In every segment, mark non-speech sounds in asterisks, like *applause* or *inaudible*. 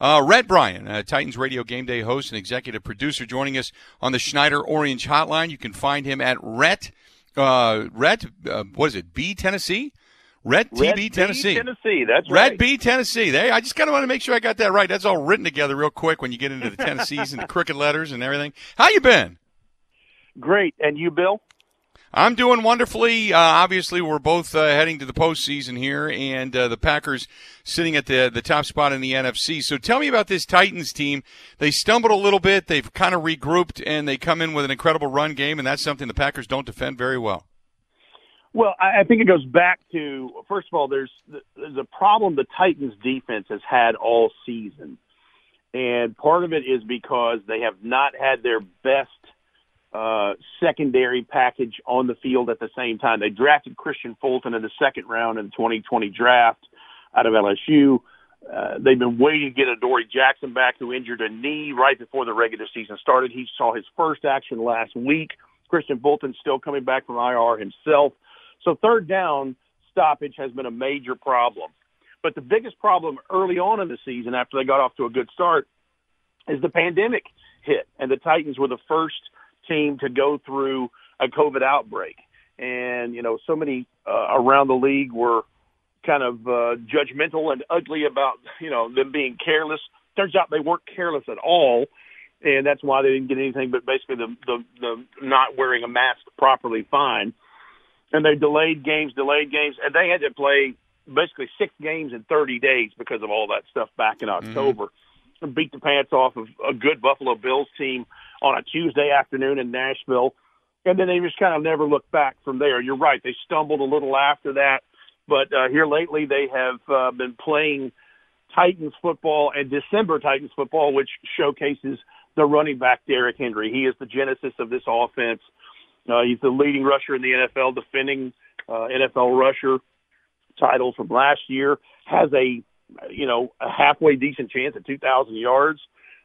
Uh, Rhett Bryan, uh, Titans Radio Game Day host and executive producer, joining us on the Schneider Orange Hotline. You can find him at Rhett, uh, Rhett, uh, what is it, B Tennessee? Rhett Red TB Tennessee. B, Tennessee, that's Red right. B Tennessee. There, I just kind of want to make sure I got that right. That's all written together real quick when you get into the Tennessees and the *laughs* crooked letters and everything. How you been? Great. And you, Bill? I'm doing wonderfully. Uh, obviously, we're both uh, heading to the postseason here, and uh, the Packers sitting at the the top spot in the NFC. So, tell me about this Titans team. They stumbled a little bit. They've kind of regrouped, and they come in with an incredible run game, and that's something the Packers don't defend very well. Well, I think it goes back to first of all, there's there's a problem the Titans defense has had all season, and part of it is because they have not had their best uh, secondary package on the field at the same time. They drafted Kristian Fulton in the second round in the 2020 draft out of LSU. Uh, they've been waiting to get Adoree Jackson back, who injured a knee right before the regular season started. He saw his first action last week. Kristian Fulton still coming back from IR himself. So third down stoppage has been a major problem. But the biggest problem early on in the season, after they got off to a good start, is the pandemic hit, and the Titans were the first team to go through a COVID outbreak. And you know, so many uh, around the league were kind of uh, judgmental and ugly about you know them being careless. Turns out they weren't careless at all, and that's why they didn't get anything but basically the the, the not wearing a mask properly fine. And they delayed games, delayed games, and they had to play basically six games in 30 days because of all that stuff back in October. And beat the pants off of a good Buffalo Bills team on a Tuesday afternoon in Nashville. And then they just kind of never looked back from there. You're right. They stumbled a little after that. But uh, here lately, they have uh, been playing Titans football and December Titans football, which showcases the running back Derrick Henry. He is the genesis of this offense. Uh, he's the leading rusher in the NFL, defending uh, NFL rusher title from last year. Has a you know a halfway decent chance at 2,000 yards,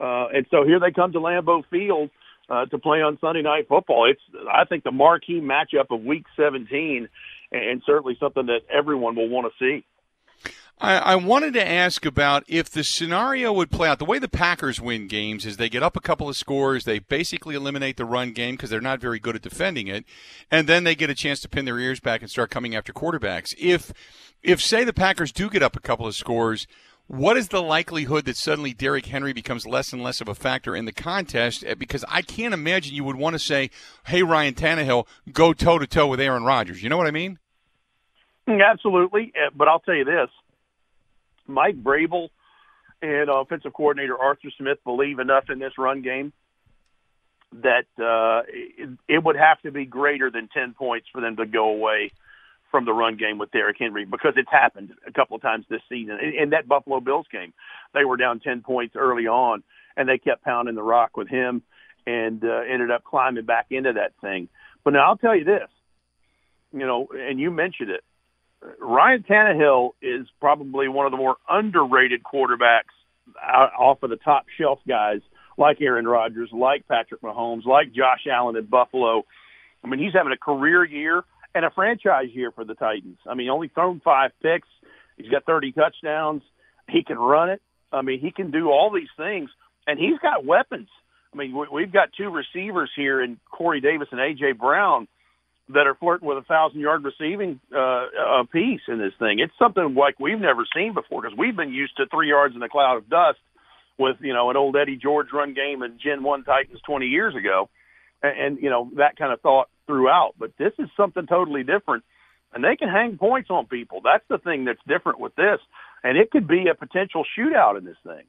uh, and so here they come to Lambeau Field uh, to play on Sunday Night Football. It's I think the marquee matchup of Week 17, and certainly something that everyone will want to see. I, I wanted to ask about if the scenario would play out. The way the Packers win games is they get up a couple of scores, they basically eliminate the run game because they're not very good at defending it, and then they get a chance to pin their ears back and start coming after quarterbacks. If, if say the Packers do get up a couple of scores, what is the likelihood that suddenly Derrick Henry becomes less and less of a factor in the contest? Uh, Because I can't imagine you would want to say, "Hey, Ryan Tannehill, go toe to toe with Aaron Rodgers." You know what I mean? Mm, Absolutely, Uh, but I'll tell you this: Mike Vrabel and offensive coordinator Arthur Smith believe enough in this run game that uh, it, it would have to be greater than ten points for them to go away from the run game with Derrick Henry because it's happened a couple of times this season. In, in that Buffalo Bills game, they were down ten points early on, and they kept pounding the rock with him, and uh, ended up climbing back into that thing. But now I'll tell you this, you know, and you mentioned it. Ryan Tannehill is probably one of the more underrated quarterbacks out, off of the top shelf guys like Aaron Rodgers, like Patrick Mahomes, like Josh Allen in Buffalo. I mean, he's having a career year and a franchise year for the Titans. I mean, only thrown five picks. He's got 30 touchdowns. He can run it. I mean, he can do all these things, and he's got weapons. I mean, we- we've got two receivers here in Corey Davis and A.J. Brown that are flirting with a thousand yard receiving uh, piece in this thing. It's something like we've never seen before because we've been used to three yards in a cloud of dust with you know an old Eddie George run game and Gen One Titans 20 years ago, and, and you know that kind of thought throughout. But this is something totally different, and they can hang points on people. That's the thing that's different with this, and it could be a potential shootout in this thing.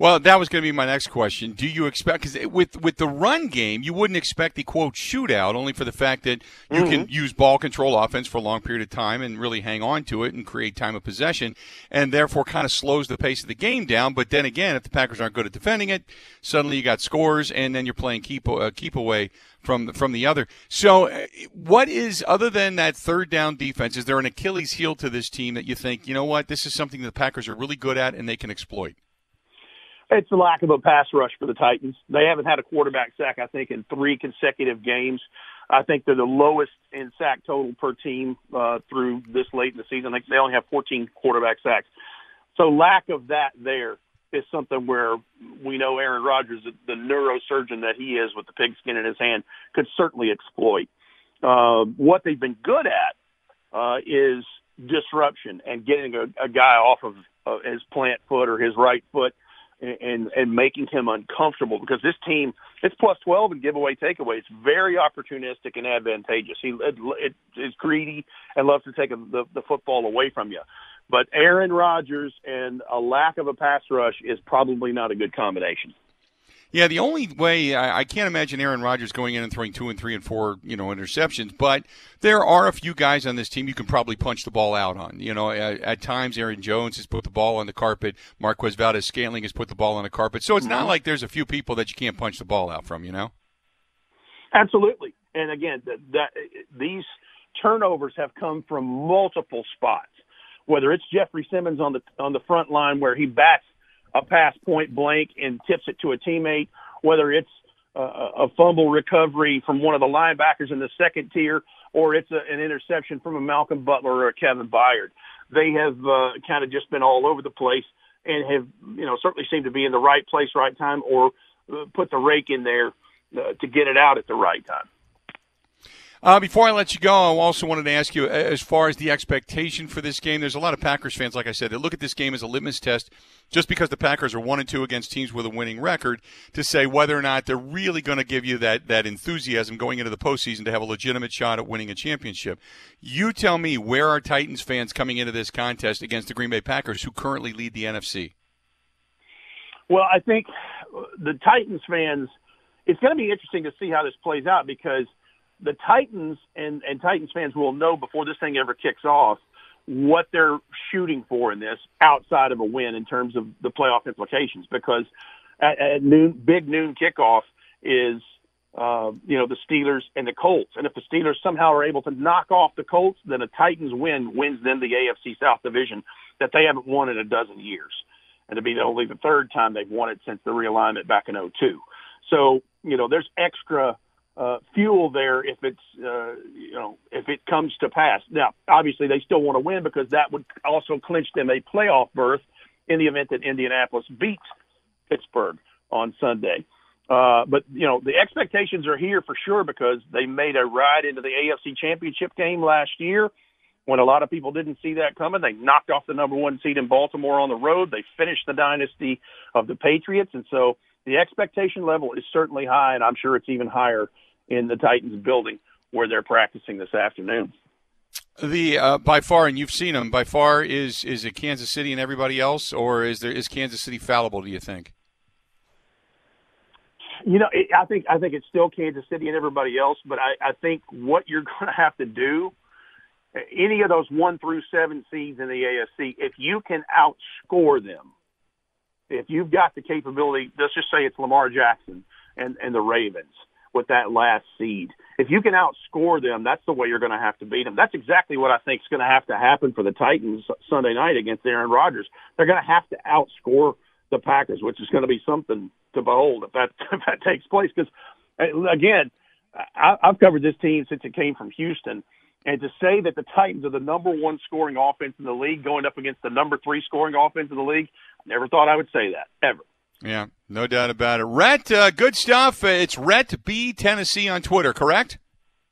Well, that was going to be my next question. Do you expect because with with the run game, you wouldn't expect the quote shootout, only for the fact that you mm-hmm. can use ball control offense for a long period of time and really hang on to it and create time of possession, and therefore kind of slows the pace of the game down. But then again, if the Packers aren't good at defending it, suddenly you got scores, and then you're playing keep uh, keep away from the, from the other. So, uh, what is other than that third down defense? Is there an Achilles heel to this team that you think you know what this is something the Packers are really good at and they can exploit? It's the lack of a pass rush for the Titans. They haven't had a quarterback sack, I think, in three consecutive games. I think they're the lowest in sack total per team uh, through this late in the season. They only have 14 quarterback sacks. So lack of that there is something where we know Aaron Rodgers, the neurosurgeon that he is with the pigskin in his hand, could certainly exploit. Uh, what they've been good at uh, is disruption and getting a, a guy off of uh, his plant foot or his right foot – and and making him uncomfortable because this team it's plus 12 and giveaway takeaway. It's very opportunistic and advantageous. He it, it is greedy and loves to take a, the, the football away from you. But Aaron Rodgers and a lack of a pass rush is probably not a good combination. Yeah, the only way I, I, can't imagine Aaron Rodgers going in and throwing two and three and four, you know, interceptions. But there are a few guys on this team you can probably punch the ball out on. You know, at, at times Aaron Jones has put the ball on the carpet. Marquez Valdes-Scantling has put the ball on the carpet. So it's not mm-hmm. like there's a few people that you can't punch the ball out from. You know. Absolutely, and again, that, that these turnovers have come from multiple spots. Whether it's Jeffrey Simmons on the on the front line where he bats a pass point blank and tips it to a teammate, whether it's a, a fumble recovery from one of the linebackers in the second tier or it's a, an interception from a Malcolm Butler or a Kevin Byard. They have uh, kind of just been all over the place and have, you know, certainly seemed to be in the right place, right time, or uh, put the rake in there uh, to get it out at the right time. Uh, before I let you go, I also wanted to ask you as far as the expectation for this game. There's a lot of Packers fans, like I said, that look at this game as a litmus test, just because the Packers are one and two against teams with a winning record, to say whether or not they're really going to give you that that enthusiasm going into the postseason to have a legitimate shot at winning a championship. You tell me where are Titans fans coming into this contest against the Green Bay Packers, who currently lead the NFC? Well, I think the Titans fans. It's going to be interesting to see how this plays out because the Titans and, and Titans fans will know before this thing ever kicks off what they're shooting for in this outside of a win in terms of the playoff implications because at, at noon, big noon kickoff is, uh, you know, the Steelers and the Colts. And if the Steelers somehow are able to knock off the Colts, then a Titans win wins them the AFC South division that they haven't won in a dozen years. And to be only the third time they've won it since the realignment back in 02. So, you know, there's extra – uh, fuel there if it's uh, you know if it comes to pass. Now, obviously, they still want to win because that would also clinch them a playoff berth in the event that Indianapolis beats Pittsburgh on Sunday. Uh, but you know the expectations are here for sure because they made a ride into the AFC Championship game last year when a lot of people didn't see that coming. They knocked off the number one seed in Baltimore on the road. They finished the dynasty of the Patriots, and so the expectation level is certainly high, and I'm sure it's even higher in the Titans building where they're practicing this afternoon. The uh, by far, and you've seen them by far. Is is it Kansas City and everybody else, or is there is Kansas City fallible? Do you think? You know, it, I think I think it's still Kansas City and everybody else, but I, I think what you're *laughs* going to have to do, any of those one through seven seeds in the AFC, if you can outscore them, if you've got the capability, let's just say it's Lamar Jackson and and the Ravens with that last seed. If you can outscore them, that's the way you're going to have to beat them. That's exactly what I think is going to have to happen for the Titans Sunday night against Aaron Rodgers. They're going to have to outscore the Packers, which is going to be something to behold if that *laughs* if that takes place. Because uh, again, I, I've covered this team since it came from Houston. And to say that the Titans are the number one scoring offense in the league going up against the number three scoring offense in the league, I never thought I would say that, ever. Yeah, no doubt about it. Rhett, uh, good stuff. It's Rhett B Tennessee on Twitter, correct?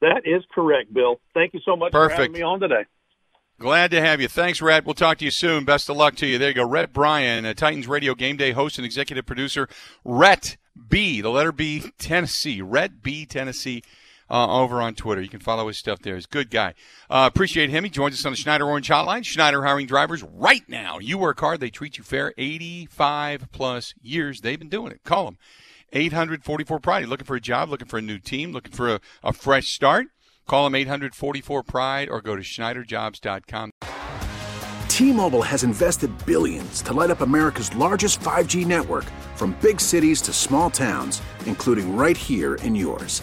That is correct, Bill. Thank you so much Perfect. for having me on today. Glad to have you. Thanks, Rhett. We'll talk to you soon. Best of luck to you. There you go. Rhett Bryan, a Titans Radio Game Day host and executive producer. Rhett B, the letter B, Tennessee. Rhett B, Tennessee. Uh, over on Twitter. You can follow his stuff there. He's a good guy. Uh, appreciate him. He joins us on the Schneider Orange Hotline. Schneider hiring drivers right now. You work hard, they treat you fair. 85 plus years they've been doing it. Call them. 844 Pride. Looking for a job, looking for a new team, looking for a, a fresh start? Call them 844 Pride or go to SchneiderJobs.com. T Mobile has invested billions to light up America's largest 5G network from big cities to small towns, including right here in yours.